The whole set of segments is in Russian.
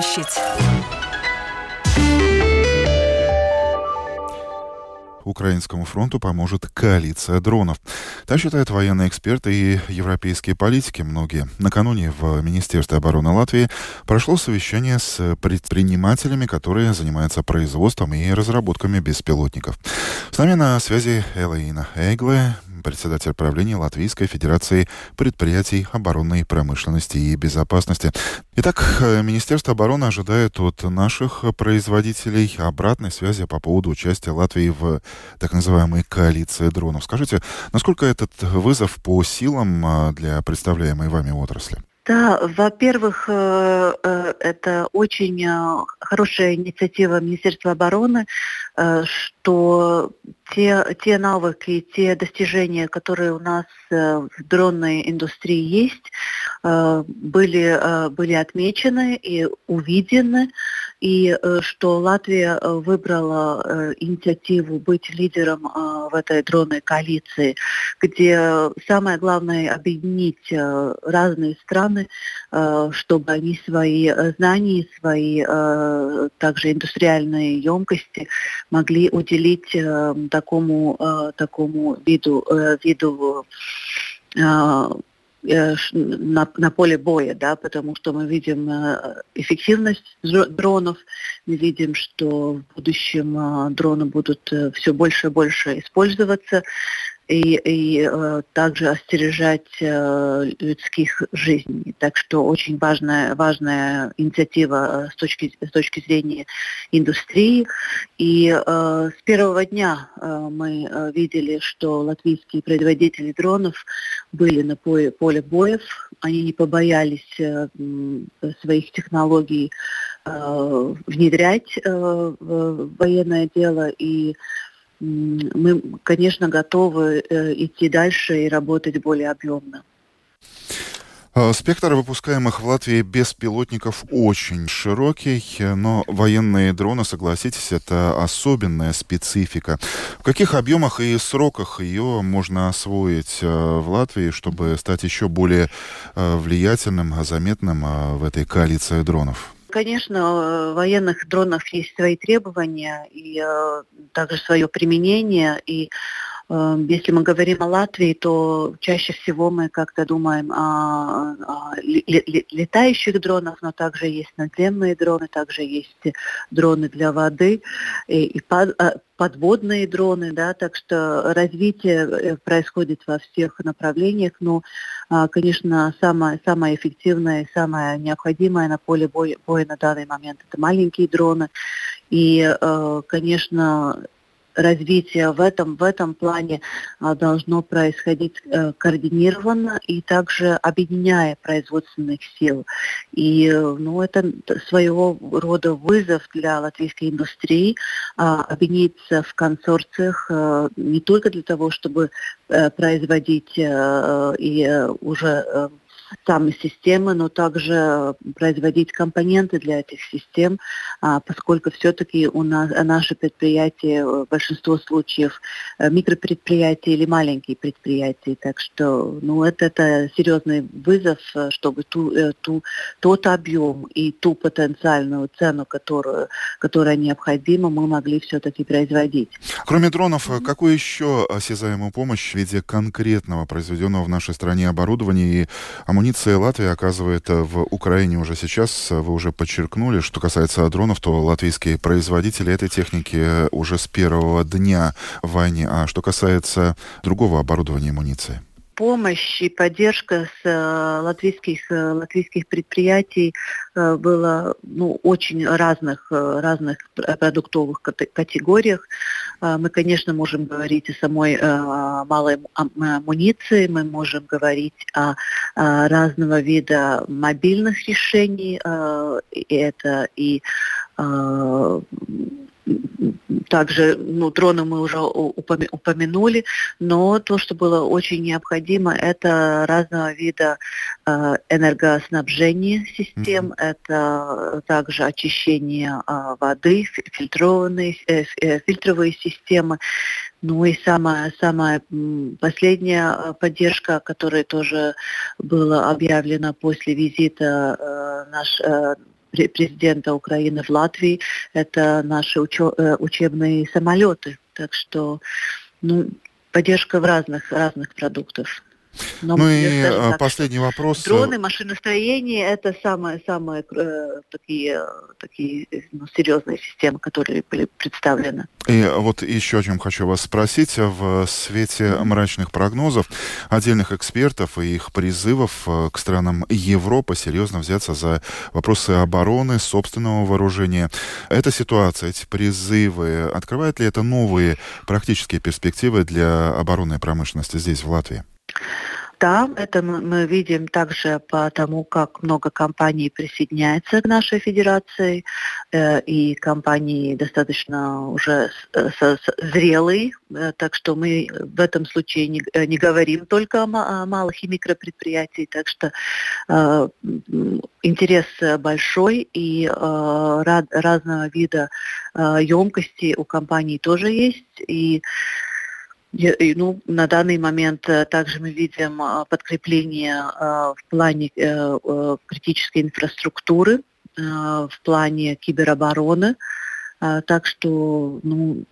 площадь. Украинскому фронту поможет коалиция дронов. Так считают военные эксперты и европейские политики многие. Накануне в Министерстве обороны Латвии прошло совещание с предпринимателями, которые занимаются производством и разработками беспилотников. С нами на связи Элаина Эйгле, председатель правления Латвийской Федерации предприятий оборонной промышленности и безопасности. Итак, Министерство обороны ожидает от наших производителей обратной связи по поводу участия Латвии в так называемой коалиции дронов. Скажите, насколько этот вызов по силам э, для представляемой вами отрасли? Да, во-первых, э, это очень хорошая инициатива Министерства обороны, что те, те навыки, те достижения, которые у нас в дронной индустрии есть, были, были отмечены и увидены и э, что Латвия э, выбрала э, инициативу быть лидером в этой дронной коалиции, где самое главное объединить разные страны, чтобы они свои знания, свои также индустриальные емкости могли уделить такому, такому виду, виду на, на поле боя, да, потому что мы видим э, эффективность дронов, мы видим, что в будущем э, дроны будут все больше и больше использоваться, и, и э, также остережать э, людских жизней. Так что очень важная, важная инициатива э, с точки, с точки зрения индустрии. И э, с первого дня э, мы э, видели, что латвийские производители дронов были на поле, поле боев. Они не побоялись э, своих технологий э, внедрять э, в военное дело и мы, конечно, готовы э, идти дальше и работать более объемно. А, спектр выпускаемых в Латвии беспилотников очень широкий, но военные дроны, согласитесь, это особенная специфика. В каких объемах и сроках ее можно освоить э, в Латвии, чтобы стать еще более э, влиятельным, заметным в этой коалиции дронов? Конечно, в военных дронах есть свои требования и э, также свое применение. И э, если мы говорим о Латвии, то чаще всего мы как-то думаем о, о летающих дронах, но также есть наземные дроны, также есть дроны для воды и, и э, подводные дроны, да, так что развитие э, происходит во всех направлениях, но, а, конечно, самое, самое эффективное и самое необходимое на поле боя, боя на данный момент это маленькие дроны. И, э, конечно, развитие в этом, в этом плане а, должно происходить э, координированно и также объединяя производственных сил. И ну, это своего рода вызов для латвийской индустрии а, объединиться в консорциях э, не только для того, чтобы э, производить и уже сами системы, но также производить компоненты для этих систем, а, поскольку все-таки у нас наши предприятия в большинство случаев э, микропредприятия или маленькие предприятия. Так что ну, это, это серьезный вызов, э, чтобы ту, э, ту, тот объем и ту потенциальную цену, которую, которая необходима, мы могли все-таки производить. Кроме дронов, какую еще осязаемую помощь в виде конкретного произведенного в нашей стране оборудования и Амуниция Латвии оказывает э, в Украине уже сейчас. Вы уже подчеркнули, что касается дронов, то латвийские производители этой техники э, уже с первого дня в войне. А что касается другого оборудования амуниции? помощь и поддержка с э, латвийских, э, латвийских предприятий э, было ну, очень разных, разных продуктовых категориях. Мы, конечно, можем говорить о самой малой амуниции, мы можем говорить о разного вида мобильных решений, это и также ну, дроны мы уже упомянули, но то, что было очень необходимо, это разного вида э, энергоснабжения систем, mm-hmm. это также очищение э, воды, фильтрованные, э, э, фильтровые системы. Ну и самая, самая последняя э, поддержка, которая тоже была объявлена после визита э, наш, э, президента Украины в Латвии, это наши учебные самолеты. Так что ну, поддержка в разных, разных продуктах. Но ну и так, э, последний вопрос. Дроны, машиностроение – это самые-самые э, такие, такие ну, серьезные системы, которые были представлены. И вот еще о чем хочу вас спросить. В свете мрачных прогнозов отдельных экспертов и их призывов э, к странам Европы серьезно взяться за вопросы обороны, собственного вооружения. Эта ситуация, эти призывы, открывает ли это новые практические перспективы для оборонной промышленности здесь, в Латвии? Да, это мы видим также по тому, как много компаний присоединяется к нашей федерации, э, и компании достаточно уже зрелые, э, так что мы в этом случае не, не говорим только о, малых и микропредприятиях, так что э, интерес большой и э, разного вида э, емкости у компаний тоже есть, и ну, на данный момент э, также мы видим э, подкрепление э, в плане критической инфраструктуры, в плане киберобороны. Так что ну,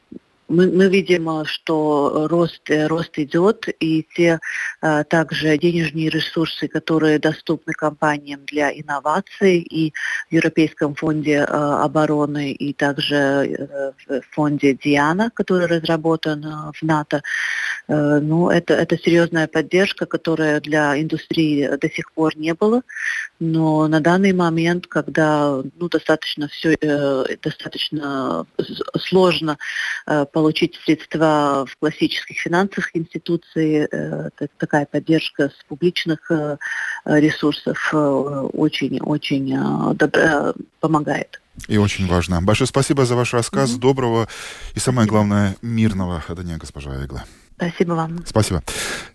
мы, мы видим, что рост, рост идет, и те а, также денежные ресурсы, которые доступны компаниям для инноваций и в Европейском фонде а, обороны, и также а, в фонде Диана, который разработан а, в НАТО, а, ну, это, это серьезная поддержка, которая для индустрии до сих пор не было, но на данный момент, когда ну, достаточно все э, достаточно сложно э, получить средства в классических финансовых институциях. Э, такая поддержка с публичных э, ресурсов очень-очень э, помогает. И очень важно. Большое спасибо за ваш рассказ. Mm-hmm. Доброго и самое главное мирного дня, госпожа Эгла. Спасибо вам. Спасибо.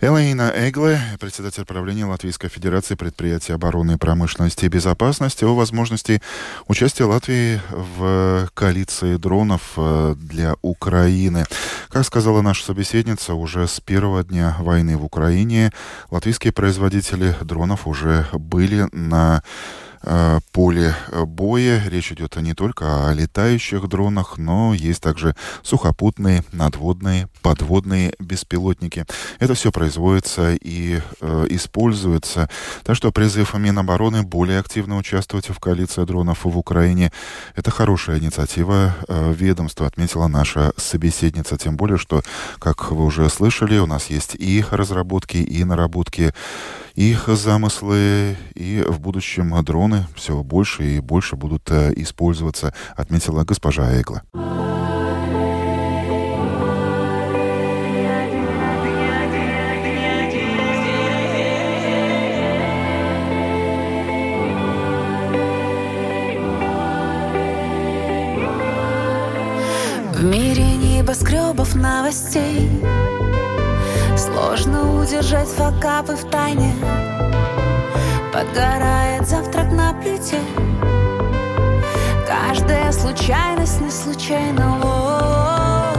Элаина Эгле, председатель правления Латвийской Федерации предприятий обороны, промышленности и безопасности, о возможности участия Латвии в коалиции дронов э, для Украины. Как сказала наша собеседница, уже с первого дня войны в Украине латвийские производители дронов уже были на поле боя. Речь идет не только о летающих дронах, но есть также сухопутные, надводные, подводные беспилотники. Это все производится и э, используется. Так что призыв Минобороны более активно участвовать в коалиции дронов в Украине – это хорошая инициатива э, ведомства, отметила наша собеседница. Тем более, что, как вы уже слышали, у нас есть и разработки, и наработки их замыслы, и в будущем дроны все больше и больше будут э, использоваться, отметила госпожа Эгла. В мире небоскребов новостей Сложно удержать факапы в тайне. Подгорает завтрак на плите. Каждая случайность не случайна О,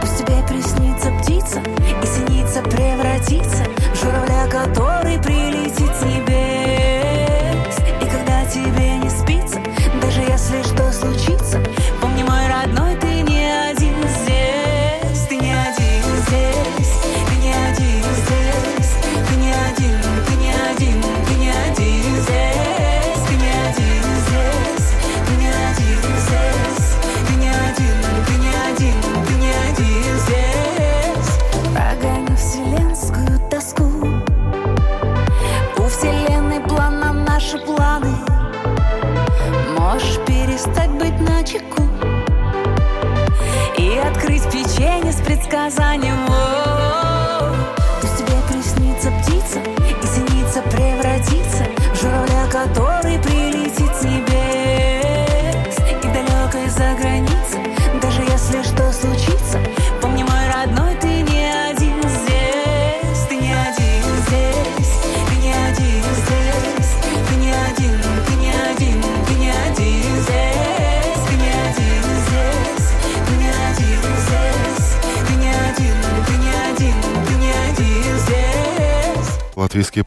Пусть тебе приснится птица И синица превратится В журавля, который прилетит с небес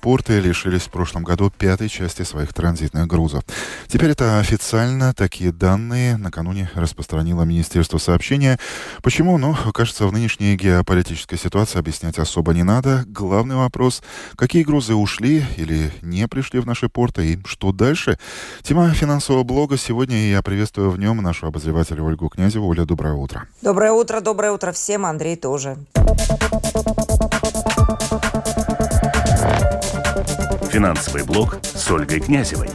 порты лишились в прошлом году пятой части своих транзитных грузов. Теперь это официально. Такие данные накануне распространило Министерство сообщения. Почему? Ну, кажется, в нынешней геополитической ситуации объяснять особо не надо. Главный вопрос, какие грузы ушли или не пришли в наши порты и что дальше? Тема финансового блога сегодня, я приветствую в нем нашу обозревателя Ольгу Князеву. Оля, доброе утро. Доброе утро, доброе утро всем. Андрей тоже. Финансовый блог с Ольгой Князевой.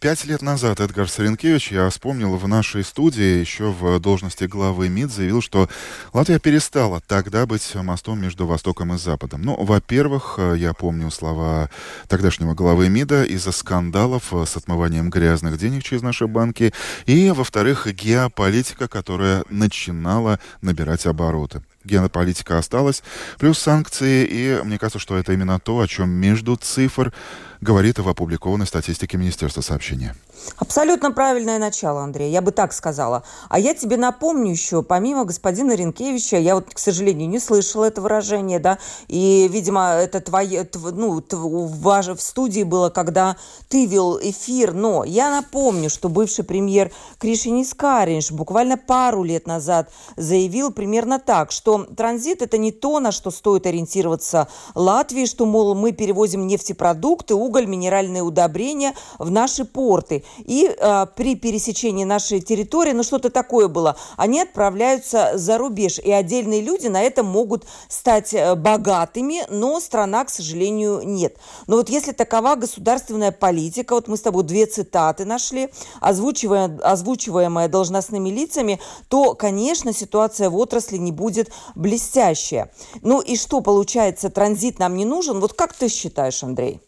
Пять лет назад Эдгар Саренкевич, я вспомнил, в нашей студии еще в должности главы МИД заявил, что Латвия перестала тогда быть мостом между Востоком и Западом. Ну, во-первых, я помню слова тогдашнего главы МИДа из-за скандалов с отмыванием грязных денег через наши банки. И, во-вторых, геополитика, которая начинала набирать обороты геополитика осталась, плюс санкции, и мне кажется, что это именно то, о чем между цифр говорит в опубликованной статистике Министерства сообщения. Абсолютно правильное начало, Андрей, я бы так сказала. А я тебе напомню еще, помимо господина Ренкевича, я вот, к сожалению, не слышала это выражение, да, и, видимо, это твое, ну, в студии было, когда ты вел эфир, но я напомню, что бывший премьер Кришинис Каринш буквально пару лет назад заявил примерно так, что транзит – это не то, на что стоит ориентироваться Латвии, что, мол, мы перевозим нефтепродукты, уголь, минеральные удобрения в наши порты. И э, при пересечении нашей территории, ну что-то такое было, они отправляются за рубеж. И отдельные люди на этом могут стать э, богатыми, но страна, к сожалению, нет. Но вот если такова государственная политика, вот мы с тобой две цитаты нашли, озвучивая, озвучиваемая должностными лицами, то, конечно, ситуация в отрасли не будет блестящая. Ну и что получается, транзит нам не нужен? Вот как ты считаешь, Андрей?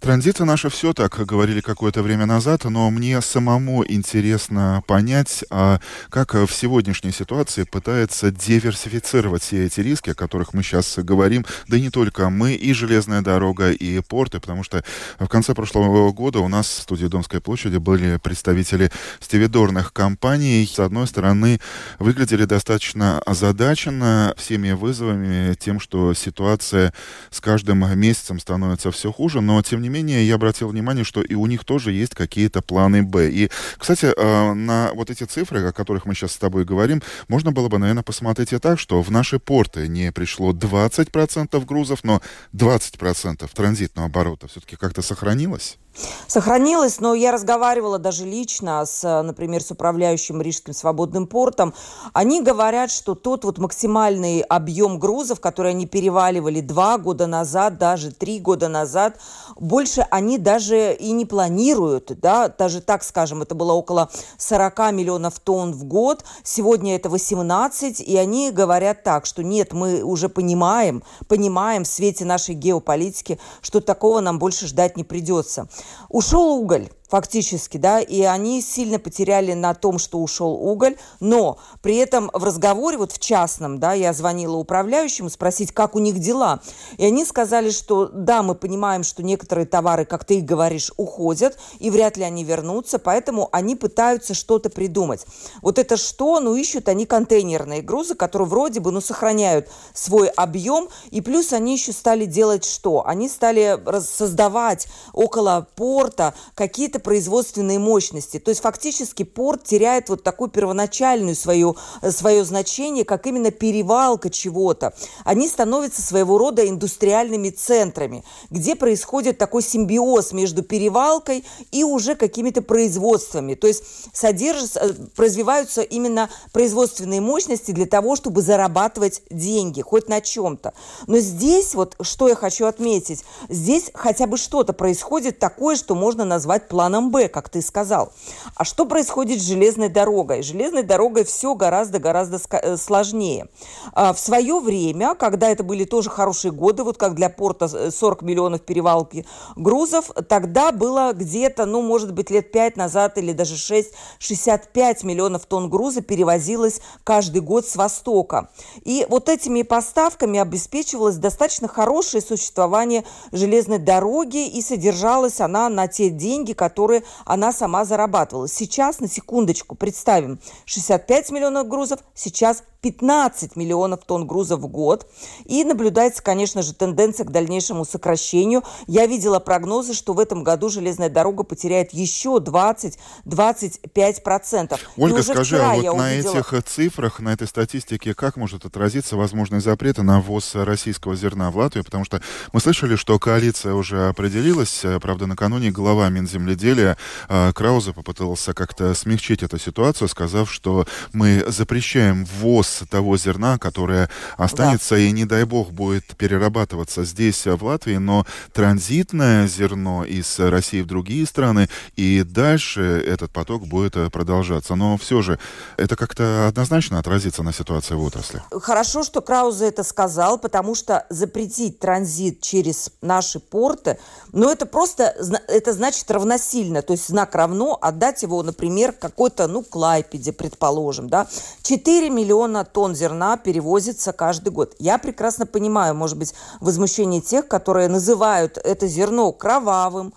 Транзит наше все, так говорили какое-то время назад, но мне самому интересно понять, а как в сегодняшней ситуации пытается диверсифицировать все эти риски, о которых мы сейчас говорим, да и не только мы, и железная дорога, и порты, потому что в конце прошлого года у нас в студии Домской площади были представители стивидорных компаний. С одной стороны, выглядели достаточно озадаченно всеми вызовами, тем, что ситуация с каждым месяцем становится все хуже, но тем не менее, я обратил внимание, что и у них тоже есть какие-то планы Б. И, кстати, э, на вот эти цифры, о которых мы сейчас с тобой говорим, можно было бы, наверное, посмотреть и так, что в наши порты не пришло 20% грузов, но 20% транзитного оборота все-таки как-то сохранилось? Сохранилось, но я разговаривала даже лично с, например, с управляющим Рижским свободным портом. Они говорят, что тот вот максимальный объем грузов, который они переваливали два года назад, даже три года назад, больше они даже и не планируют. Да? Даже так скажем, это было около 40 миллионов тонн в год. Сегодня это 18, и они говорят так, что нет, мы уже понимаем, понимаем в свете нашей геополитики, что такого нам больше ждать не придется. Ушел уголь фактически, да, и они сильно потеряли на том, что ушел уголь, но при этом в разговоре, вот в частном, да, я звонила управляющему спросить, как у них дела, и они сказали, что да, мы понимаем, что некоторые товары, как ты и говоришь, уходят, и вряд ли они вернутся, поэтому они пытаются что-то придумать. Вот это что? Ну, ищут они контейнерные грузы, которые вроде бы, ну, сохраняют свой объем, и плюс они еще стали делать что? Они стали создавать около порта какие-то производственные мощности. То есть фактически порт теряет вот такую первоначальную свою, э, свое значение, как именно перевалка чего-то. Они становятся своего рода индустриальными центрами, где происходит такой симбиоз между перевалкой и уже какими-то производствами. То есть содержатся, э, развиваются именно производственные мощности для того, чтобы зарабатывать деньги, хоть на чем-то. Но здесь вот, что я хочу отметить, здесь хотя бы что-то происходит такое, что можно назвать план планом Б, как ты сказал. А что происходит с железной дорогой? Железной дорогой все гораздо-гораздо э, сложнее. А, в свое время, когда это были тоже хорошие годы, вот как для порта 40 э, миллионов перевалки грузов, тогда было где-то, ну, может быть, лет 5 назад или даже 6, 65 миллионов тонн груза перевозилось каждый год с Востока. И вот этими поставками обеспечивалось достаточно хорошее существование железной дороги, и содержалась она на те деньги, которые которые она сама зарабатывала. Сейчас, на секундочку, представим, 65 миллионов грузов, сейчас 15 миллионов тонн грузов в год. И наблюдается, конечно же, тенденция к дальнейшему сокращению. Я видела прогнозы, что в этом году железная дорога потеряет еще 20-25%. Ольга, скажи, а вот на увидела... этих цифрах, на этой статистике, как может отразиться возможные запреты на ввоз российского зерна в Латвию? Потому что мы слышали, что коалиция уже определилась. Правда, накануне глава Минземледелия а, Крауза попытался как-то смягчить эту ситуацию, сказав, что мы запрещаем ввоз того зерна, которое останется да. и, не дай бог, будет перерабатываться здесь, в Латвии, но транзитное зерно из России в другие страны, и дальше этот поток будет продолжаться. Но все же это как-то однозначно отразится на ситуации в отрасли. Хорошо, что Краузе это сказал, потому что запретить транзит через наши порты, ну это просто, это значит равносильно, то есть знак равно отдать его, например, какой-то, ну, Клайпеде, предположим, да. 4 миллиона тонн зерна перевозится каждый год. Я прекрасно понимаю, может быть, возмущение тех, которые называют это зерно кровавым,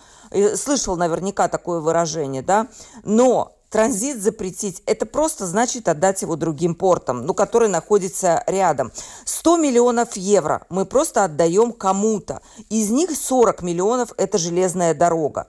слышал наверняка такое выражение, да, но транзит запретить, это просто значит отдать его другим портам, ну, которые находятся рядом. 100 миллионов евро мы просто отдаем кому-то. Из них 40 миллионов – это железная дорога.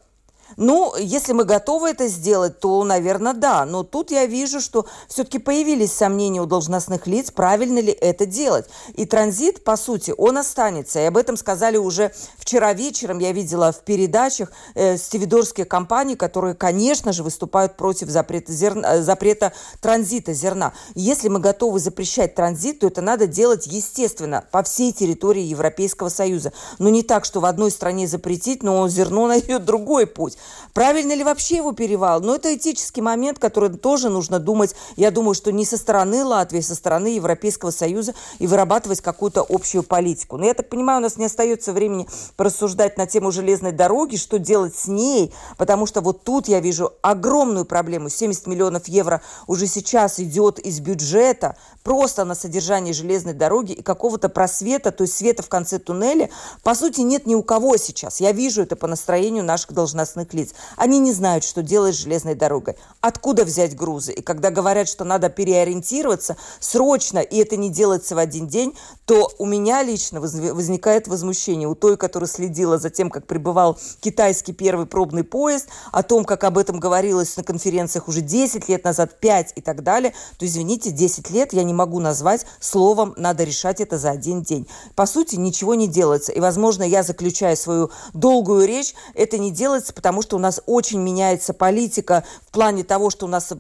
Ну, если мы готовы это сделать, то, наверное, да. Но тут я вижу, что все-таки появились сомнения у должностных лиц, правильно ли это делать. И транзит, по сути, он останется. И об этом сказали уже вчера вечером. Я видела в передачах э, стивидорские компании, которые, конечно же, выступают против запрета, зерна, э, запрета транзита зерна. Если мы готовы запрещать транзит, то это надо делать, естественно, по всей территории Европейского Союза. Но не так, что в одной стране запретить, но зерно найдет другой путь. Правильно ли вообще его перевал? Но это этический момент, который тоже нужно думать, я думаю, что не со стороны Латвии, а со стороны Европейского Союза и вырабатывать какую-то общую политику. Но я так понимаю, у нас не остается времени порассуждать на тему железной дороги, что делать с ней, потому что вот тут я вижу огромную проблему. 70 миллионов евро уже сейчас идет из бюджета просто на содержание железной дороги и какого-то просвета, то есть света в конце туннеля, по сути, нет ни у кого сейчас. Я вижу это по настроению наших должностных лиц. Они не знают, что делать с железной дорогой. Откуда взять грузы? И когда говорят, что надо переориентироваться срочно, и это не делается в один день, то у меня лично возникает возмущение. У той, которая следила за тем, как прибывал китайский первый пробный поезд, о том, как об этом говорилось на конференциях уже 10 лет назад, 5 и так далее, то, извините, 10 лет я не могу назвать словом «надо решать это за один день». По сути, ничего не делается. И, возможно, я заключаю свою долгую речь, это не делается, потому что у нас очень меняется политика в плане того, что у нас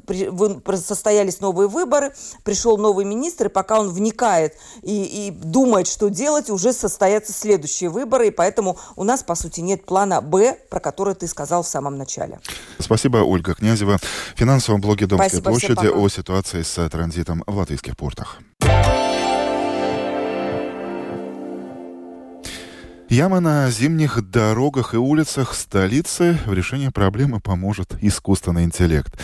состоялись новые выборы, пришел новый министр, и пока он вникает и, и думает, что делать, уже состоятся следующие выборы, и поэтому у нас, по сути, нет плана «Б», про который ты сказал в самом начале. Спасибо, Ольга Князева. В финансовом блоге Домской Спасибо, площади о ситуации с транзитом в латвийских портах. Яма на зимних дорогах и улицах столицы в решении проблемы поможет искусственный интеллект.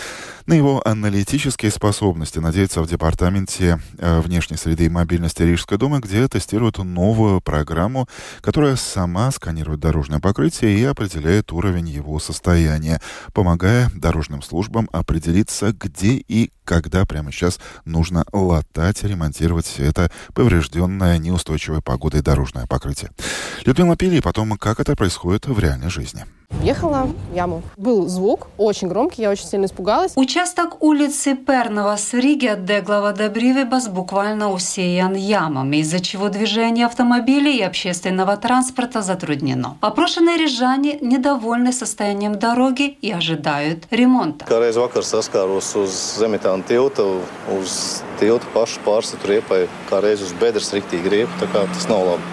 На его аналитические способности надеются в Департаменте э, внешней среды и мобильности Рижской думы, где тестируют новую программу, которая сама сканирует дорожное покрытие и определяет уровень его состояния, помогая дорожным службам определиться, где и когда прямо сейчас нужно латать, ремонтировать это поврежденное неустойчивой погодой дорожное покрытие. Людмила Пили, потом, как это происходит в реальной жизни. Ехала в яму. Был звук очень громкий, я очень сильно испугалась. Участок улицы Перного с Риги от Деглова до Бривибас буквально усеян ямами, из-за чего движение автомобилей и общественного транспорта затруднено. Опрошенные рижане недовольны состоянием дороги и ожидают ремонта.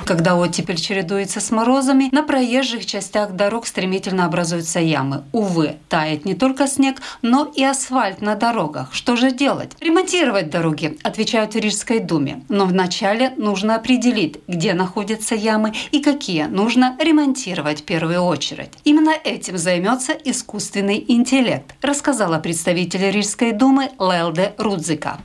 Когда оттепель чередуется с морозами, на проезжих частях дорог стремительно действительно образуются ямы. Увы, тает не только снег, но и асфальт на дорогах. Что же делать? Ремонтировать дороги, отвечают в Рижской думе. Но вначале нужно определить, где находятся ямы и какие нужно ремонтировать в первую очередь. Именно этим займется искусственный интеллект, рассказала представитель Рижской думы Лелде Рудзика.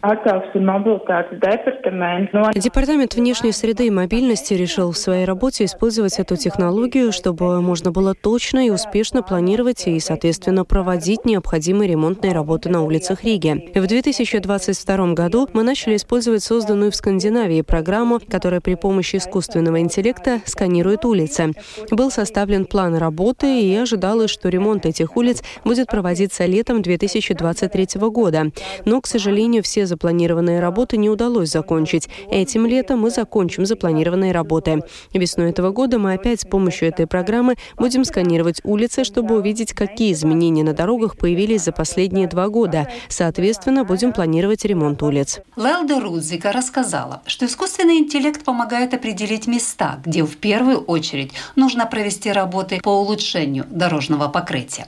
Департамент внешней среды и мобильности решил в своей работе использовать эту технологию, чтобы можно было точно и успешно планировать и, соответственно, проводить необходимые ремонтные работы на улицах Риги. В 2022 году мы начали использовать созданную в Скандинавии программу, которая при помощи искусственного интеллекта сканирует улицы. Был составлен план работы и ожидалось, что ремонт этих улиц будет проводиться летом 2023 года. Но, к сожалению, все запланированные работы не удалось закончить. Этим летом мы закончим запланированные работы. Весной этого года мы опять с помощью этой программы будем сканировать улицы, чтобы увидеть, какие изменения на дорогах появились за последние два года. Соответственно, будем планировать ремонт улиц. Лелда Рудзика рассказала, что искусственный интеллект помогает определить места, где в первую очередь нужно провести работы по улучшению дорожного покрытия.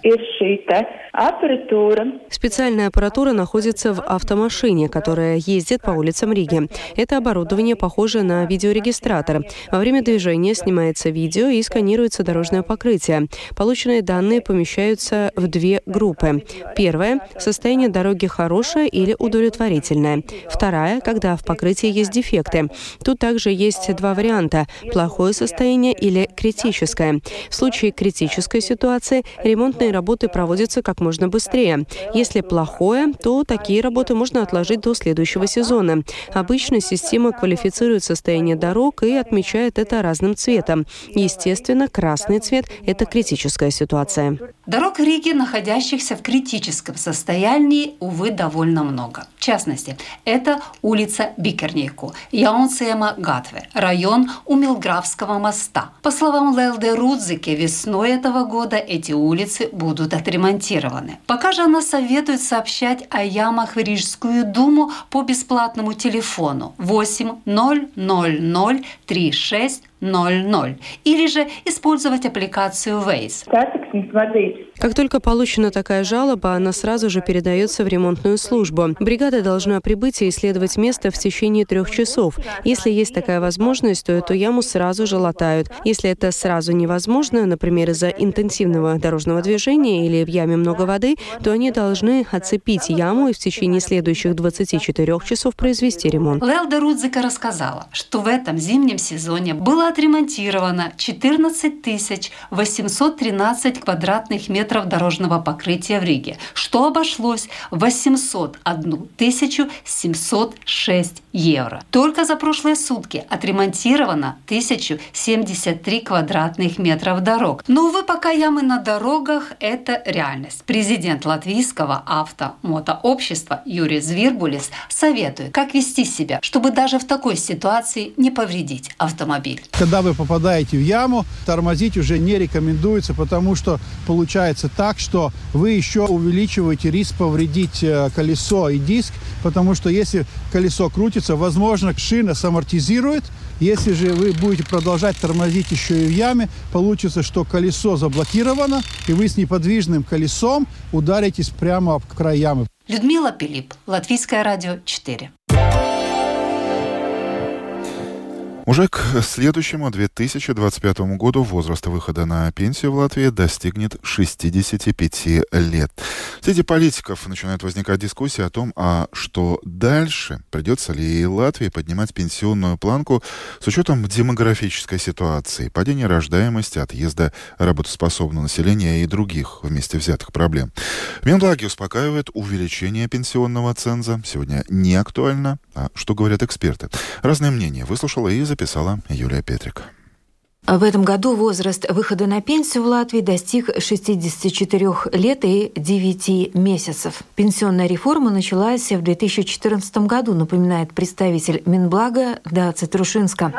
Специальная аппаратура находится в автомашине, которая ездит по улицам Риги. Это оборудование похоже на видеорегистратор. Во время движения снимается видео и сканируется дорожное покрытие. Полученные данные помещаются в две группы. Первая – состояние дороги хорошее или удовлетворительное. Вторая – когда в покрытии есть дефекты. Тут также есть два варианта – плохое состояние или критическое. В случае критической ситуации ремонтные работы проводятся как можно быстрее. Если плохое, то такие работы можно отложить до следующего сезона. Обычно система квалифицирует состояние дорог и отмечает это разным цветом. Естественно, красный цвет – это критическая ситуация. Дорог Риги, находящихся в критическом состоянии, увы, довольно много. В частности, это улица Бикернику, Яунсема Гатве, район у Милграфского моста. По словам Лелде Рудзике, весной этого года эти улицы будут отремонтированы. Пока же она советует сообщать о ямах в Рижскую думу по бесплатному телефону 8 000 36 00 или же использовать аппликацию Waze. Как только получена такая жалоба, она сразу же передается в ремонтную службу. Бригада должна прибыть и исследовать место в течение трех часов. Если есть такая возможность, то эту яму сразу же латают. Если это сразу невозможно, например, из-за интенсивного дорожного движения или в яме много воды, то они должны оцепить яму и в течение следующих 24 часов произвести ремонт. Лелда Рудзика рассказала, что в этом зимнем сезоне было отремонтировано 14 813 квадратных метров дорожного покрытия в Риге, что обошлось 801 706 евро. Только за прошлые сутки отремонтировано 1073 квадратных метров дорог. Но, увы, пока ямы на дорогах – это реальность. Президент латвийского автомотообщества Юрий Звирбулис советует, как вести себя, чтобы даже в такой ситуации не повредить автомобиль когда вы попадаете в яму, тормозить уже не рекомендуется, потому что получается так, что вы еще увеличиваете риск повредить э, колесо и диск, потому что если колесо крутится, возможно, шина самортизирует, если же вы будете продолжать тормозить еще и в яме, получится, что колесо заблокировано, и вы с неподвижным колесом ударитесь прямо в край ямы. Людмила Пилип, Латвийское радио 4. Уже к следующему 2025 году возраст выхода на пенсию в Латвии достигнет 65 лет. Среди политиков начинает возникать дискуссия о том, а что дальше? Придется ли Латвии поднимать пенсионную планку с учетом демографической ситуации, падения рождаемости, отъезда работоспособного населения и других вместе взятых проблем? В Минблаге успокаивает увеличение пенсионного ценза. Сегодня не актуально. А что говорят эксперты? Разные мнения выслушала и записала Юлия Петрик. В этом году возраст выхода на пенсию в Латвии достиг 64 лет и 9 месяцев. Пенсионная реформа началась в 2014 году, напоминает представитель Минблага Даци Трушинска.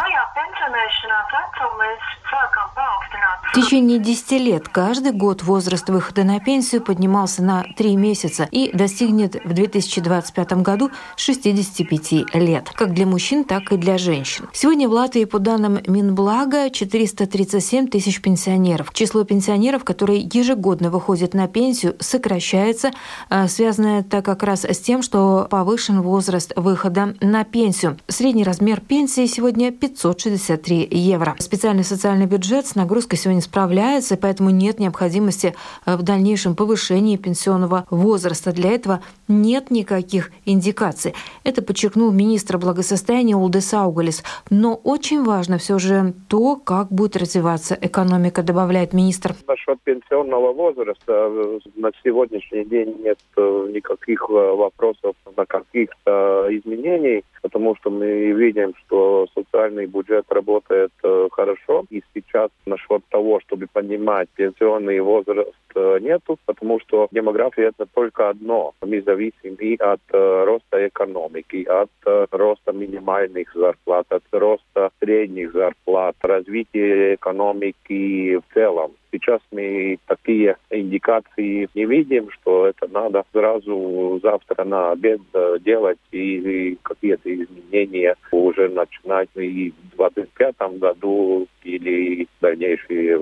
В течение 10 лет каждый год возраст выхода на пенсию поднимался на 3 месяца и достигнет в 2025 году 65 лет, как для мужчин, так и для женщин. Сегодня в Латвии, по данным Минблага, 437 тысяч пенсионеров. Число пенсионеров, которые ежегодно выходят на пенсию, сокращается. А, связано это как раз с тем, что повышен возраст выхода на пенсию. Средний размер пенсии сегодня 563 евро. Специальный социальный бюджет с нагрузкой сегодня справляется, и поэтому нет необходимости в дальнейшем повышении пенсионного возраста. Для этого нет никаких индикаций. Это подчеркнул министр благосостояния Улдес Аугалис. Но очень важно все же то, как будет развиваться экономика, добавляет министр. Насчет пенсионного возраста на сегодняшний день нет э, никаких э, вопросов на каких-то изменений, потому что мы видим, что социальный бюджет работает э, хорошо. И сейчас насчет того, чтобы поднимать пенсионный возраст, нету, потому что демография это только одно. Мы зависим и от роста экономики, от роста минимальных зарплат, от роста средних зарплат, развития экономики в целом. Сейчас мы такие индикации не видим, что это надо сразу завтра на обед э, делать и какие-то изменения уже начинать и в 2025 году или дальнейшие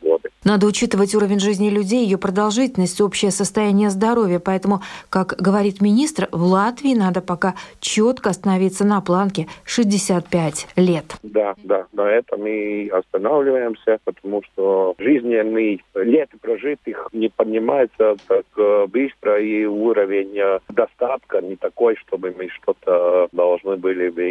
годы. Надо учитывать уровень жизни людей, ее продолжительность, общее состояние здоровья. Поэтому, как говорит министр, в Латвии надо пока четко остановиться на планке 65 лет. Да, да, на этом мы останавливаемся, потому что жизненный лет прожитых не поднимается так э, быстро, и уровень э, достатка не такой, чтобы мы что-то должны были бы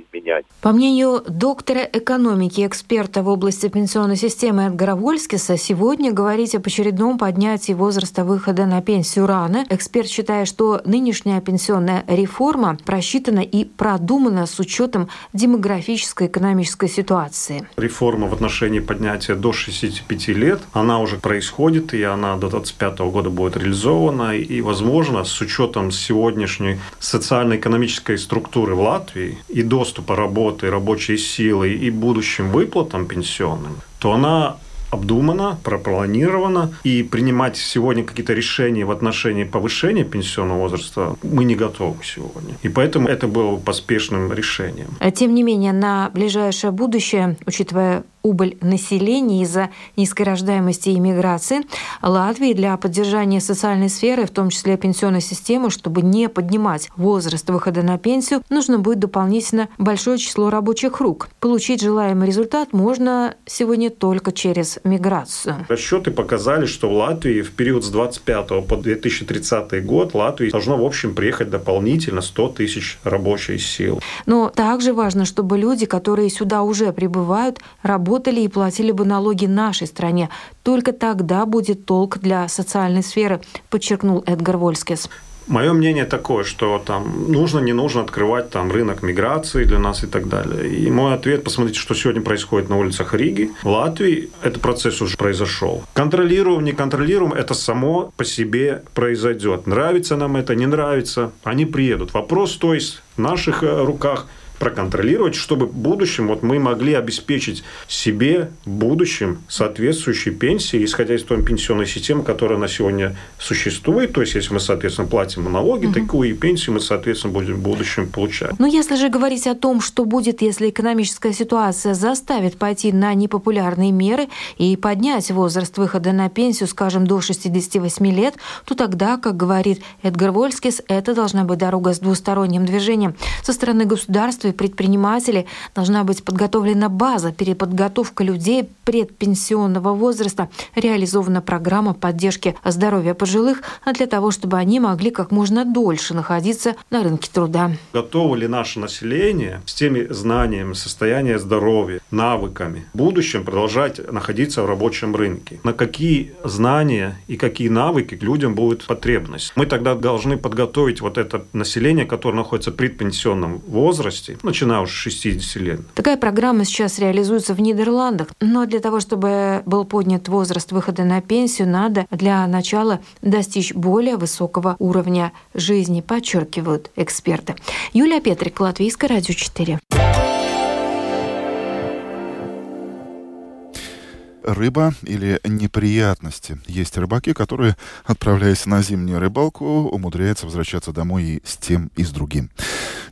изменять. По мнению доктора экономики, эксперта в области пенсионной системы Эдгара Вольскиса, сегодня говорить об очередном поднятии возраста выхода на пенсию рано. Эксперт считает, что нынешняя пенсионная реформа просчитана и продумана с учетом демографической экономической ситуации. Реформа в отношении поднятия до 65 лет, она уже происходит, и она до 25 года будет реализована. И, возможно, с учетом сегодняшней социально-экономической структуры в Латвии и доступа работы, рабочей силы и будущим выплатам пенсионным, то она обдумано, пропланировано, и принимать сегодня какие-то решения в отношении повышения пенсионного возраста мы не готовы сегодня. И поэтому это было поспешным решением. Тем не менее, на ближайшее будущее, учитывая убыль населения из-за низкой рождаемости и миграции, Латвии для поддержания социальной сферы, в том числе пенсионной системы, чтобы не поднимать возраст выхода на пенсию, нужно будет дополнительно большое число рабочих рук. Получить желаемый результат можно сегодня только через миграцию. Расчеты показали, что в Латвии в период с 25 по 2030 год Латвии должно в общем приехать дополнительно 100 тысяч рабочей сил. Но также важно, чтобы люди, которые сюда уже прибывают, работали работали и платили бы налоги нашей стране. Только тогда будет толк для социальной сферы, подчеркнул Эдгар Вольскис. Мое мнение такое, что там нужно, не нужно открывать там рынок миграции для нас и так далее. И мой ответ, посмотрите, что сегодня происходит на улицах Риги. В Латвии этот процесс уже произошел. Контролируем, не контролируем, это само по себе произойдет. Нравится нам это, не нравится, они приедут. Вопрос, то есть, в наших э, руках – проконтролировать, чтобы в будущем вот мы могли обеспечить себе в будущем соответствующие пенсии, исходя из той пенсионной системы, которая на сегодня существует. То есть, если мы, соответственно, платим налоги, угу. такую пенсию мы, соответственно, будем в будущем получать. Но если же говорить о том, что будет, если экономическая ситуация заставит пойти на непопулярные меры и поднять возраст выхода на пенсию, скажем, до 68 лет, то тогда, как говорит Эдгар Вольскис, это должна быть дорога с двусторонним движением. Со стороны государства и предпринимателей должна быть подготовлена база, переподготовка людей предпенсионного возраста, реализована программа поддержки здоровья пожилых для того, чтобы они могли как можно дольше находиться на рынке труда. Готово ли наше население с теми знаниями, состоянием здоровья, навыками в будущем продолжать находиться в рабочем рынке? На какие знания и какие навыки людям будет потребность? Мы тогда должны подготовить вот это население, которое находится в предпенсионном возрасте, начиная уже с 60 лет. Такая программа сейчас реализуется в Нидерландах, но для того, чтобы был поднят возраст выхода на пенсию, надо для начала достичь более высокого уровня жизни, подчеркивают эксперты. Юлия Петрик, Латвийское радио 4. Рыба или неприятности. Есть рыбаки, которые, отправляясь на зимнюю рыбалку, умудряются возвращаться домой и с тем, и с другим.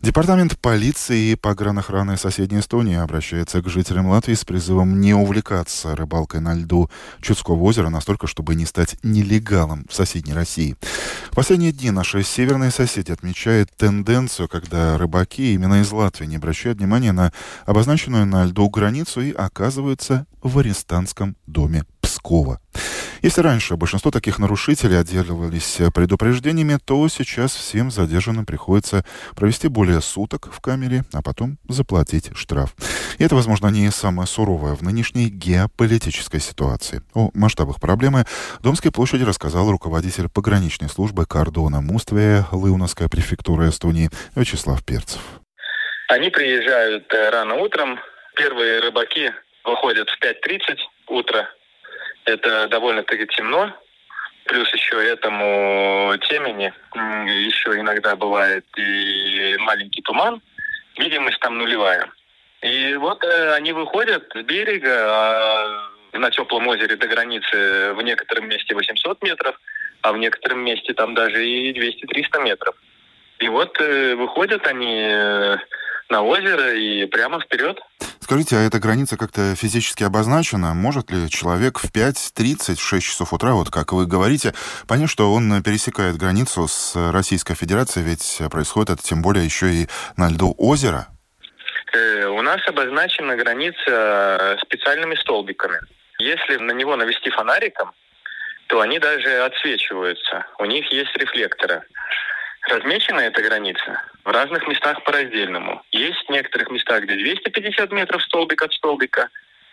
Департамент полиции и погранохраны соседней Эстонии обращается к жителям Латвии с призывом не увлекаться рыбалкой на льду Чудского озера настолько, чтобы не стать нелегалом в соседней России. В последние дни наши северные соседи отмечают тенденцию, когда рыбаки именно из Латвии не обращают внимания на обозначенную на льду границу и оказываются в арестантском доме Пскова. Если раньше большинство таких нарушителей отделывались предупреждениями, то сейчас всем задержанным приходится провести более суток в камере, а потом заплатить штраф. И это, возможно, не самое суровое в нынешней геополитической ситуации. О масштабах проблемы Домской площади рассказал руководитель пограничной службы кордона Муствия Лыуновская префектура Эстонии Вячеслав Перцев. Они приезжают э, рано утром. Первые рыбаки выходят в 5.30 утра это довольно-таки темно. Плюс еще этому темени еще иногда бывает и маленький туман. Видимость там нулевая. И вот э, они выходят с берега, а на теплом озере до границы в некотором месте 800 метров, а в некотором месте там даже и 200-300 метров. И вот э, выходят они э, на озеро и прямо вперед. Скажите, а эта граница как-то физически обозначена? Может ли человек в 5.30, в 6 часов утра, вот как вы говорите, понять, что он пересекает границу с Российской Федерацией, ведь происходит это тем более еще и на льду озера? Э, у нас обозначена граница специальными столбиками. Если на него навести фонариком, то они даже отсвечиваются. У них есть рефлекторы. Размечена эта граница в разных местах по-раздельному. Есть в некоторых местах, где 250 метров столбик от столбика,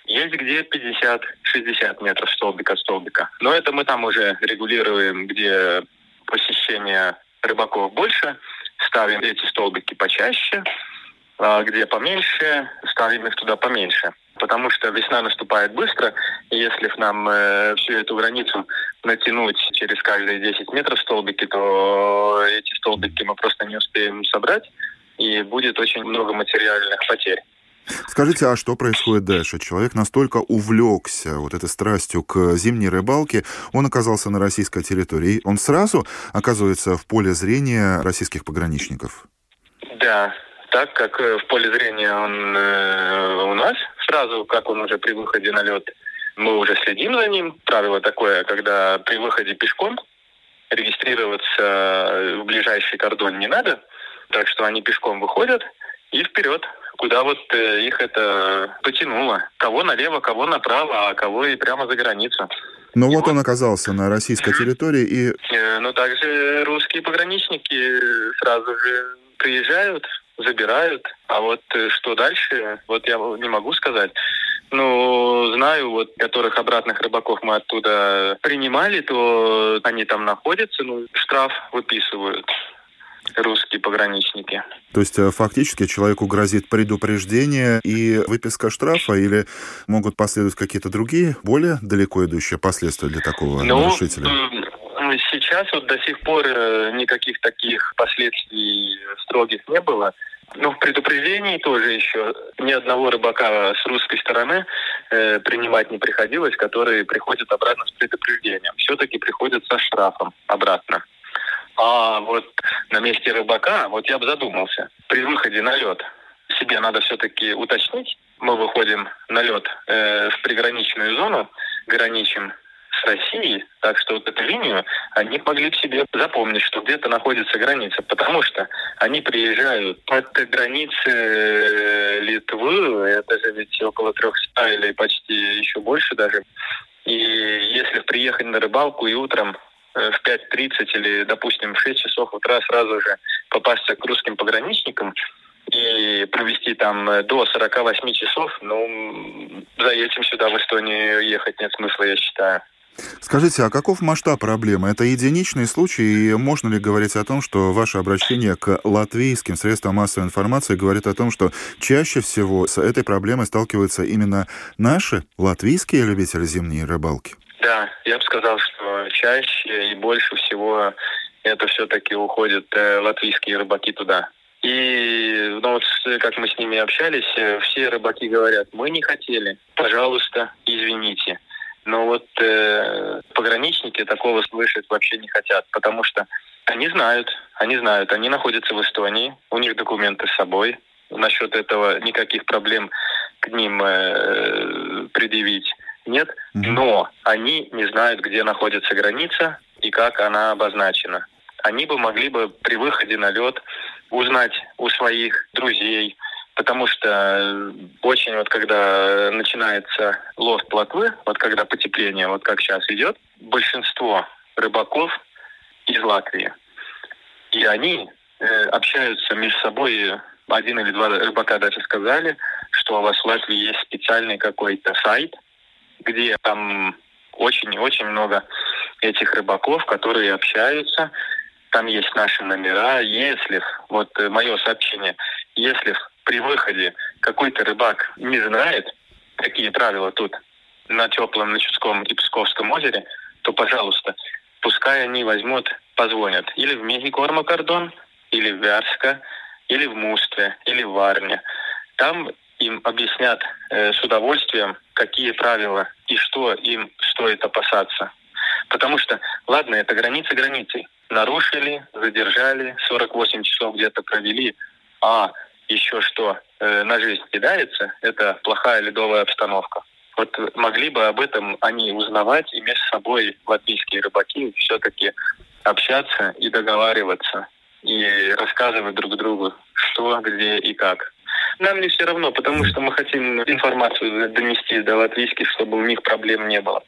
есть где 50-60 метров столбик от столбика. Но это мы там уже регулируем, где посещение рыбаков больше, ставим эти столбики почаще, а где поменьше, ставим их туда поменьше потому что весна наступает быстро, и если нам э, всю эту границу натянуть через каждые 10 метров столбики, то эти столбики мы просто не успеем собрать, и будет очень много материальных потерь. Скажите, а что происходит дальше? Человек настолько увлекся вот этой страстью к зимней рыбалке, он оказался на российской территории, он сразу оказывается в поле зрения российских пограничников? Да, так как э, в поле зрения он э, у нас, сразу как он уже при выходе на лед, мы уже следим за ним. Правило такое, когда при выходе пешком регистрироваться в ближайший кордон не надо, так что они пешком выходят и вперед, куда вот э, их это потянуло. Кого налево, кого направо, а кого и прямо за границу. Но ну вот он оказался на российской территории и... Э, ну, также русские пограничники сразу же приезжают, забирают. А вот э, что дальше, вот я не могу сказать. Ну, знаю, вот которых обратных рыбаков мы оттуда принимали, то они там находятся, ну, штраф выписывают русские пограничники. То есть э, фактически человеку грозит предупреждение и выписка штрафа, или могут последовать какие-то другие, более далеко идущие последствия для такого ну, нарушителя? Сейчас вот до сих пор э, никаких таких последствий строгих не было. Ну, в предупреждении тоже еще ни одного рыбака с русской стороны э, принимать не приходилось, которые приходят обратно с предупреждением. Все-таки приходят со штрафом обратно. А вот на месте рыбака, вот я бы задумался, при выходе на лед себе надо все-таки уточнить. Мы выходим на лед э, в приграничную зону, граничим с Россией, так что вот эту линию они могли бы себе запомнить, что где-то находится граница, потому что они приезжают от границы э, Литвы, это же ведь около 300 или почти еще больше даже. И если приехать на рыбалку и утром э, в 5.30 или, допустим, в 6 часов утра сразу же попасться к русским пограничникам, и провести там э, до 48 часов, ну, за этим сюда в Эстонию ехать нет смысла, я считаю. Скажите, а каков масштаб проблемы? Это единичный случай, и можно ли говорить о том, что ваше обращение к латвийским средствам массовой информации говорит о том, что чаще всего с этой проблемой сталкиваются именно наши латвийские любители зимней рыбалки? Да, я бы сказал, что чаще и больше всего это все-таки уходят э, латвийские рыбаки туда. И ну, вот как мы с ними общались, э, все рыбаки говорят, мы не хотели, пожалуйста, извините. Но вот э, пограничники такого слышать вообще не хотят, потому что они знают, они знают, они находятся в Эстонии, у них документы с собой. Насчет этого никаких проблем к ним э, предъявить нет. Но они не знают, где находится граница и как она обозначена. Они бы могли бы при выходе на лед узнать у своих друзей, потому что очень вот когда начинается лов плотвы, вот когда потепление, вот как сейчас идет, большинство рыбаков из Латвии. И они э, общаются между собой, один или два рыбака даже сказали, что у вас в Латвии есть специальный какой-то сайт, где там очень-очень много этих рыбаков, которые общаются. Там есть наши номера. Если, вот э, мое сообщение, если при выходе какой-то рыбак не знает, какие правила тут на теплом, на Чудском и Псковском озере, то, пожалуйста, пускай они возьмут, позвонят или в Мехикорма кордон, или в Вярска, или в Мустве, или в Варне. Там им объяснят э, с удовольствием, какие правила и что им стоит опасаться. Потому что, ладно, это границы границей. Нарушили, задержали, 48 часов где-то провели, а еще что э, на жизнь кидается, это плохая ледовая обстановка. Вот могли бы об этом они узнавать и между собой латвийские рыбаки все-таки общаться и договариваться и рассказывать друг другу, что, где и как. Нам не все равно, потому что мы хотим информацию донести до латвийских, чтобы у них проблем не было.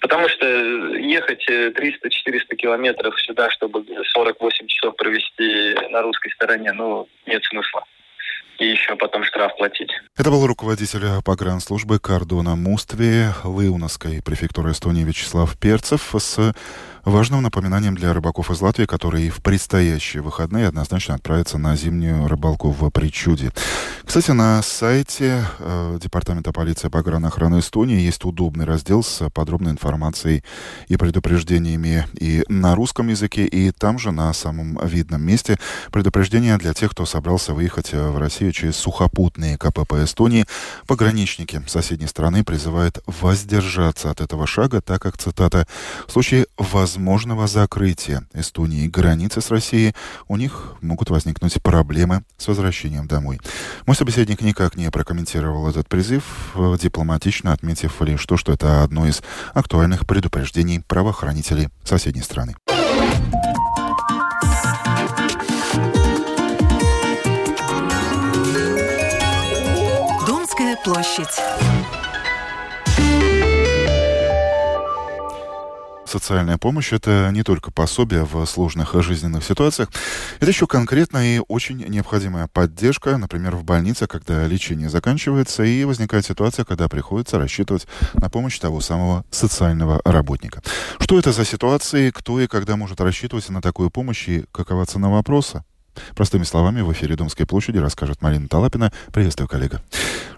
Потому что ехать 300-400 километров сюда, чтобы 48 часов провести на русской стороне, ну, нет смысла и еще потом штраф платить. Это был руководитель погранслужбы Кардона Мустве Лыуновской префектуры Эстонии Вячеслав Перцев с важным напоминанием для рыбаков из Латвии, которые в предстоящие выходные однозначно отправятся на зимнюю рыбалку в Причуде. Кстати, на сайте э, Департамента полиции по охраны Эстонии есть удобный раздел с подробной информацией и предупреждениями и на русском языке, и там же на самом видном месте предупреждения для тех, кто собрался выехать в Россию через сухопутные КПП Эстонии. Пограничники соседней страны призывают воздержаться от этого шага, так как, цитата, в случае возможного закрытия Эстонии границы с Россией, у них могут возникнуть проблемы с возвращением домой. Мой собеседник никак не прокомментировал этот призыв, дипломатично отметив лишь то, что это одно из актуальных предупреждений правоохранителей соседней страны. Площадь. Социальная помощь – это не только пособие в сложных жизненных ситуациях, это еще конкретная и очень необходимая поддержка, например, в больнице, когда лечение заканчивается и возникает ситуация, когда приходится рассчитывать на помощь того самого социального работника. Что это за ситуации, кто и когда может рассчитывать на такую помощь и какова цена вопроса? Простыми словами, в эфире Домской площади расскажет Марина Талапина. Приветствую, коллега.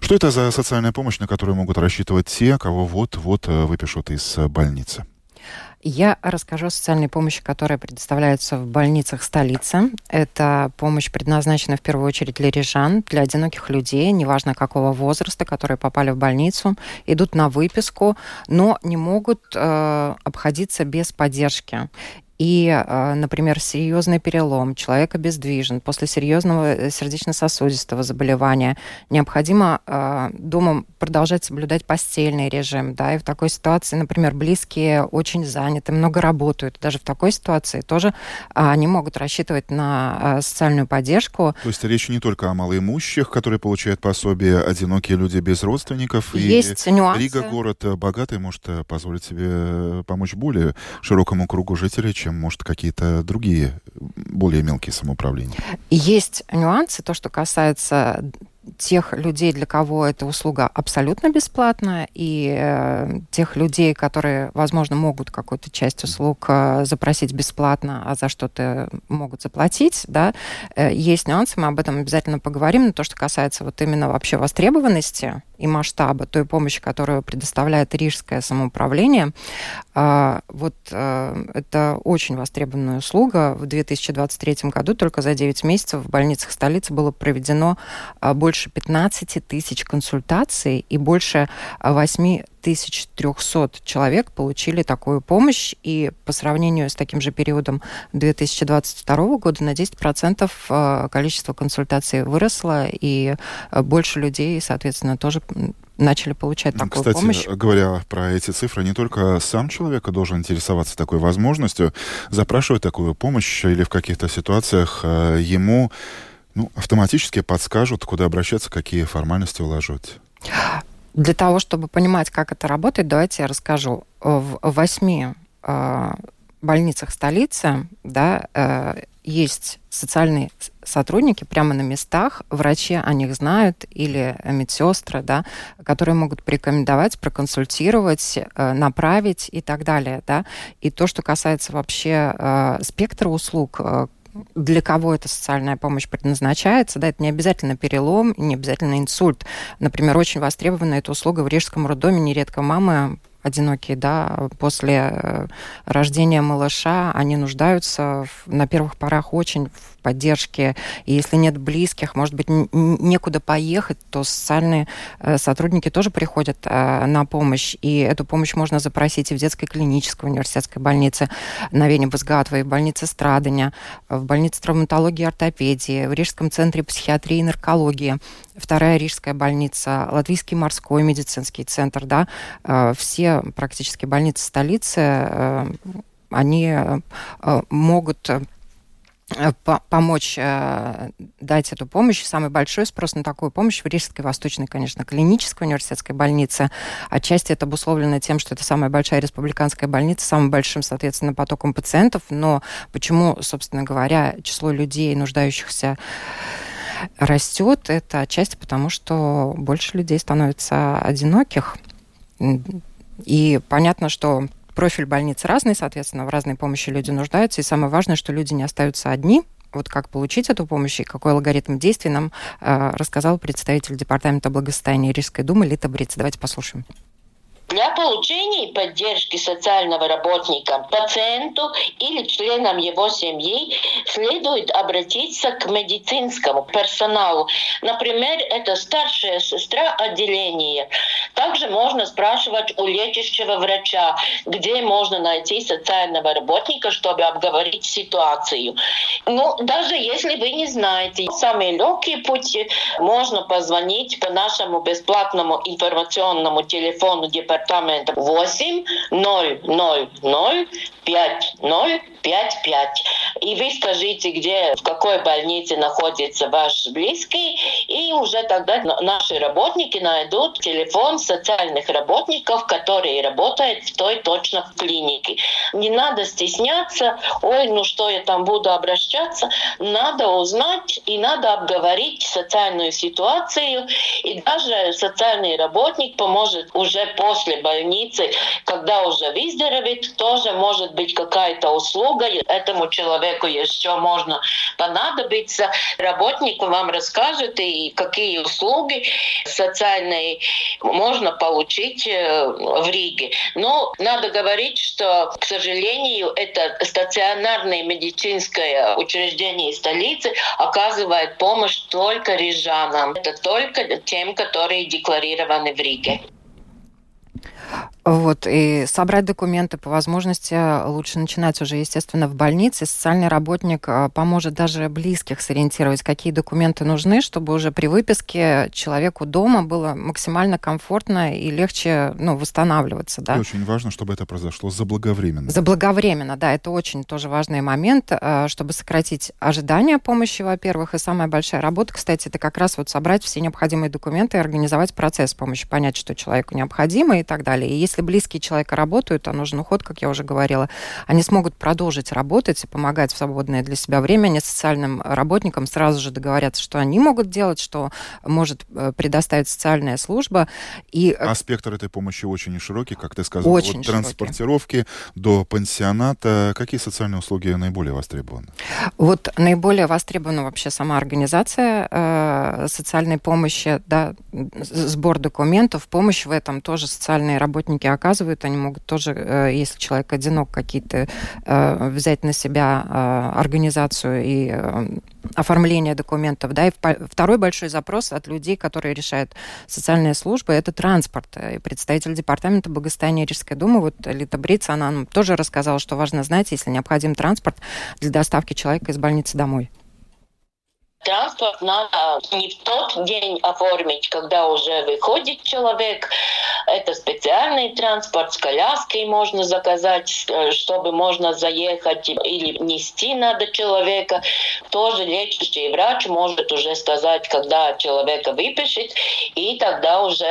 Что это за социальная помощь, на которую могут рассчитывать те, кого вот-вот э, выпишут из больницы? Я расскажу о социальной помощи, которая предоставляется в больницах столицы. Это помощь предназначена в первую очередь для рижан, для одиноких людей, неважно какого возраста, которые попали в больницу, идут на выписку, но не могут э, обходиться без поддержки и, а, например, серьезный перелом, человек обездвижен, после серьезного э, сердечно-сосудистого заболевания, необходимо э, дома продолжать соблюдать постельный режим, да, и в такой ситуации, например, близкие очень заняты, много работают, даже в такой ситуации тоже э, они могут рассчитывать на э, социальную поддержку. То есть речь не только о малоимущих, которые получают пособие, одинокие люди без родственников. Есть и нюансы. Рига город богатый, может позволить себе помочь более широкому кругу жителей, чем чем, может, какие-то другие более мелкие самоуправления? Есть нюансы, то, что касается тех людей, для кого эта услуга абсолютно бесплатная, и э, тех людей, которые, возможно, могут какую-то часть услуг э, запросить бесплатно, а за что-то могут заплатить, да, э, есть нюансы, мы об этом обязательно поговорим, но то, что касается вот именно вообще востребованности и масштаба той помощи, которую предоставляет Рижское самоуправление, вот э, это очень востребованная услуга. В 2023 году только за 9 месяцев в больницах столицы было проведено э, больше больше 15 тысяч консультаций и больше 8 1300 человек получили такую помощь, и по сравнению с таким же периодом 2022 года на 10% э, количество консультаций выросло, и больше людей, соответственно, тоже начали получать такую Кстати, помощь. Кстати, говоря про эти цифры, не только сам человек должен интересоваться такой возможностью, запрашивать такую помощь или в каких-то ситуациях э, ему ну, автоматически подскажут, куда обращаться, какие формальности уложить. Для того, чтобы понимать, как это работает, давайте я расскажу. В восьми э, больницах столицы да, э, есть социальные сотрудники прямо на местах, врачи о них знают или медсестры, да, которые могут порекомендовать, проконсультировать, э, направить и так далее. Да. И то, что касается вообще э, спектра услуг, э, для кого эта социальная помощь предназначается. Да, это не обязательно перелом, не обязательно инсульт. Например, очень востребована эта услуга в Рижском роддоме. Нередко мамы одинокие, да, после э, рождения малыша, они нуждаются в, на первых порах очень в поддержки. И если нет близких, может быть, некуда поехать, то социальные э, сотрудники тоже приходят э, на помощь. И эту помощь можно запросить и в детской клинической университетской больнице на Вене Базгатова, и в больнице Страдания, в больнице травматологии и ортопедии, в Рижском центре психиатрии и наркологии, вторая Рижская больница, Латвийский морской медицинский центр, да, э, все практически больницы столицы, они могут помочь э, дать эту помощь. Самый большой спрос на такую помощь в Рижской Восточной, конечно, клинической университетской больнице. Отчасти это обусловлено тем, что это самая большая республиканская больница самым большим, соответственно, потоком пациентов. Но почему, собственно говоря, число людей, нуждающихся растет, это отчасти потому, что больше людей становится одиноких. И понятно, что профиль больниц разный, соответственно, в разной помощи люди нуждаются. И самое важное, что люди не остаются одни, вот как получить эту помощь и какой алгоритм действий нам э, рассказал представитель Департамента благосостояния Рижской думы Лита Бриц. Давайте послушаем. Для получения поддержки социального работника пациенту или членам его семьи следует обратиться к медицинскому персоналу. Например, это старшая сестра отделения. Также можно спрашивать у лечащего врача, где можно найти социального работника, чтобы обговорить ситуацию. Ну, даже если вы не знаете, самые легкие пути можно позвонить по нашему бесплатному информационному телефону департамента департамента 8 0 0 0 5 0 5 5. И вы скажите, где, в какой больнице находится ваш близкий, и уже тогда наши работники найдут телефон социальных работников, которые работают в той точно клинике. Не надо стесняться, ой, ну что я там буду обращаться. Надо узнать и надо обговорить социальную ситуацию, и даже социальный работник поможет уже после после больницы, когда уже выздоровеет, тоже может быть какая-то услуга. Этому человеку еще можно понадобиться. Работник вам расскажет, и какие услуги социальные можно получить э, в Риге. Но надо говорить, что, к сожалению, это стационарное медицинское учреждение столицы оказывает помощь только рижанам. Это только тем, которые декларированы в Риге. Вот, и собрать документы по возможности лучше начинать уже, естественно, в больнице. Социальный работник а, поможет даже близких сориентировать, какие документы нужны, чтобы уже при выписке человеку дома было максимально комфортно и легче ну, восстанавливаться. Да? И очень важно, чтобы это произошло заблаговременно. Заблаговременно, да, это очень тоже важный момент, а, чтобы сократить ожидания помощи, во-первых, и самая большая работа, кстати, это как раз вот собрать все необходимые документы и организовать процесс помощи, понять, что человеку необходимо и так далее. И если если близкие человека работают, а нужен уход, как я уже говорила, они смогут продолжить работать и помогать в свободное для себя время. Они социальным работникам сразу же договорятся, что они могут делать, что может э, предоставить социальная служба. И... Э, а спектр этой помощи очень широкий, как ты сказала. Очень от транспортировки до пансионата. Какие социальные услуги наиболее востребованы? Вот наиболее востребована вообще сама организация э, социальной помощи, да, сбор документов, помощь в этом тоже социальные работники оказывают, они могут тоже, э, если человек одинок, какие-то э, взять на себя э, организацию и оформление документов. Да, и второй большой запрос от людей, которые решают социальные службы, это транспорт. И представитель департамента благосостояния Рижской думы, вот Лита Бриц, она нам тоже рассказала, что важно знать, если необходим транспорт для доставки человека из больницы домой. Транспорт надо не в тот день оформить, когда уже выходит человек. Это специальный транспорт, с коляской можно заказать, э, чтобы можно заехать или нести надо человека. Тоже лечащий врач может уже сказать, когда человека выпишет, и тогда уже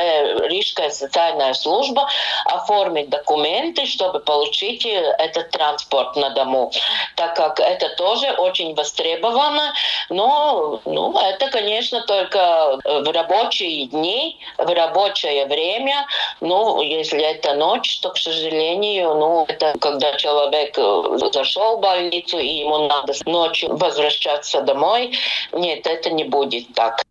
Рижская социальная служба оформит документы, чтобы получить э, этот транспорт на дому. Так как это тоже очень востребовано, но ну, это, конечно, только в рабочие дни, в рабочее время. Ну, если это ночь, то, к сожалению, ну, это когда человек э, зашел в больницу, и ему надо ночью возвращаться домой. Нет, это не будет так.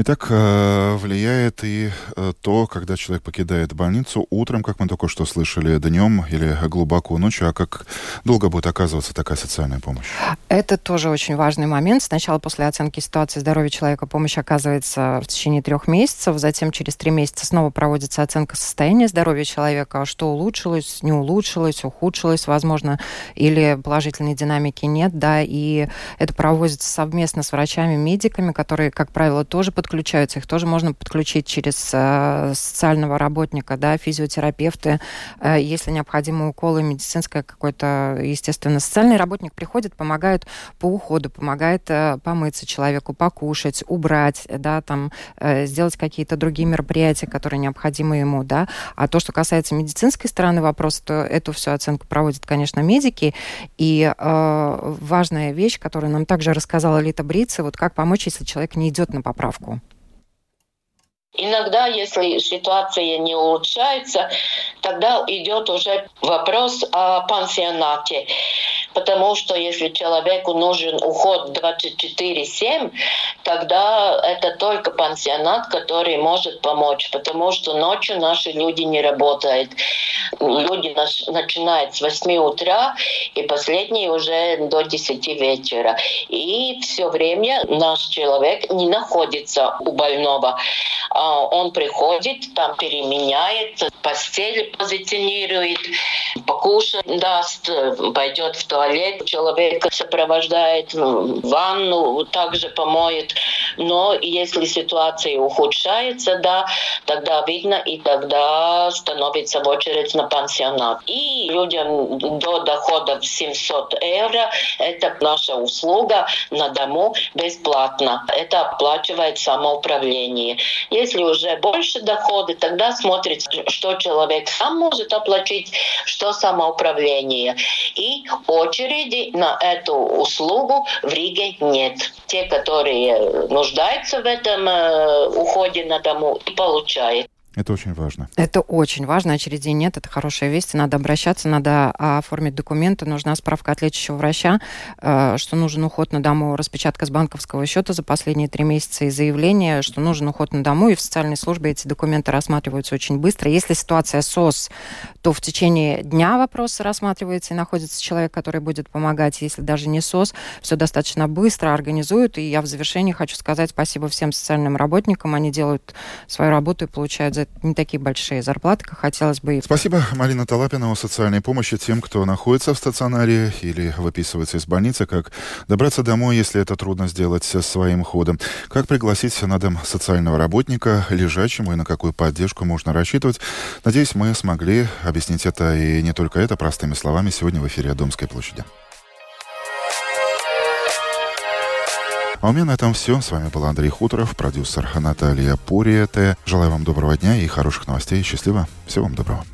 Итак, э, влияет и э, то, когда человек покидает больницу утром, как мы только что слышали, днем или глубоко ночью, а как долго будет оказываться такая социальная помощь? Это тоже очень важный момент. Сначала после оценки ситуации здоровья человека помощь оказывается в течение трех месяцев, затем через три месяца снова проводится оценка состояния здоровья человека, что улучшилось, не улучшилось, ухудшилось, возможно, или положительной динамики нет, да, и это проводится совместно с врачами, медиками, которые, как правило, тоже под подключаются. Их тоже можно подключить через э, социального работника, да, физиотерапевты, э, если необходимы уколы, медицинское какое-то, естественно. Социальный работник приходит, помогает по уходу, помогает э, помыться человеку, покушать, убрать, да, там, сделать какие-то другие мероприятия, которые необходимы ему, да. А то, что касается медицинской стороны вопроса, то эту всю оценку проводят, конечно, медики. И э, важная вещь, которую нам также рассказала Лита Брица, вот как помочь, если человек не идет на поправку. Иногда, если ситуация не улучшается, тогда идет уже вопрос о пансионате. Потому что если человеку нужен уход 24-7, тогда это только пансионат, который может помочь. Потому что ночью наши люди не работают. Люди начинают с 8 утра и последние уже до 10 вечера. И все время наш человек не находится у больного. А, он приходит, там переменяет, постель позиционирует, покушать даст, пойдет в туалет, человек сопровождает в ванну, также помоет. Но если ситуация ухудшается, да, тогда видно, и тогда становится в очередь на пансионат. И людям до дохода в 700 евро это наша услуга на дому бесплатно. Это оплачивает самоуправление. Если уже больше доходы, тогда смотрит, что человек сам может оплатить, что самоуправление. И очереди на эту услугу в Риге нет. Те, которые нуждаются в этом э, уходе на дому, и получают. Это очень важно. Это очень важно. Очередей нет, это хорошая весть. Надо обращаться, надо оформить документы. Нужна справка от лечащего врача, э, что нужен уход на дому, распечатка с банковского счета за последние три месяца и заявление, что нужен уход на дому. И в социальной службе эти документы рассматриваются очень быстро. Если ситуация СОС, то в течение дня вопрос рассматривается и находится человек, который будет помогать. Если даже не СОС, все достаточно быстро организуют. И я в завершении хочу сказать спасибо всем социальным работникам. Они делают свою работу и получают за не такие большие зарплаты, как хотелось бы. Спасибо, Марина Талапина, о социальной помощи тем, кто находится в стационаре или выписывается из больницы, как добраться домой, если это трудно сделать своим ходом, как пригласить на дом социального работника лежачему и на какую поддержку можно рассчитывать. Надеюсь, мы смогли объяснить это и не только это простыми словами сегодня в эфире Домской площади. А у меня на этом все. С вами был Андрей Хуторов, продюсер Наталья Пуриете. Желаю вам доброго дня и хороших новостей. Счастливо. Всего вам доброго.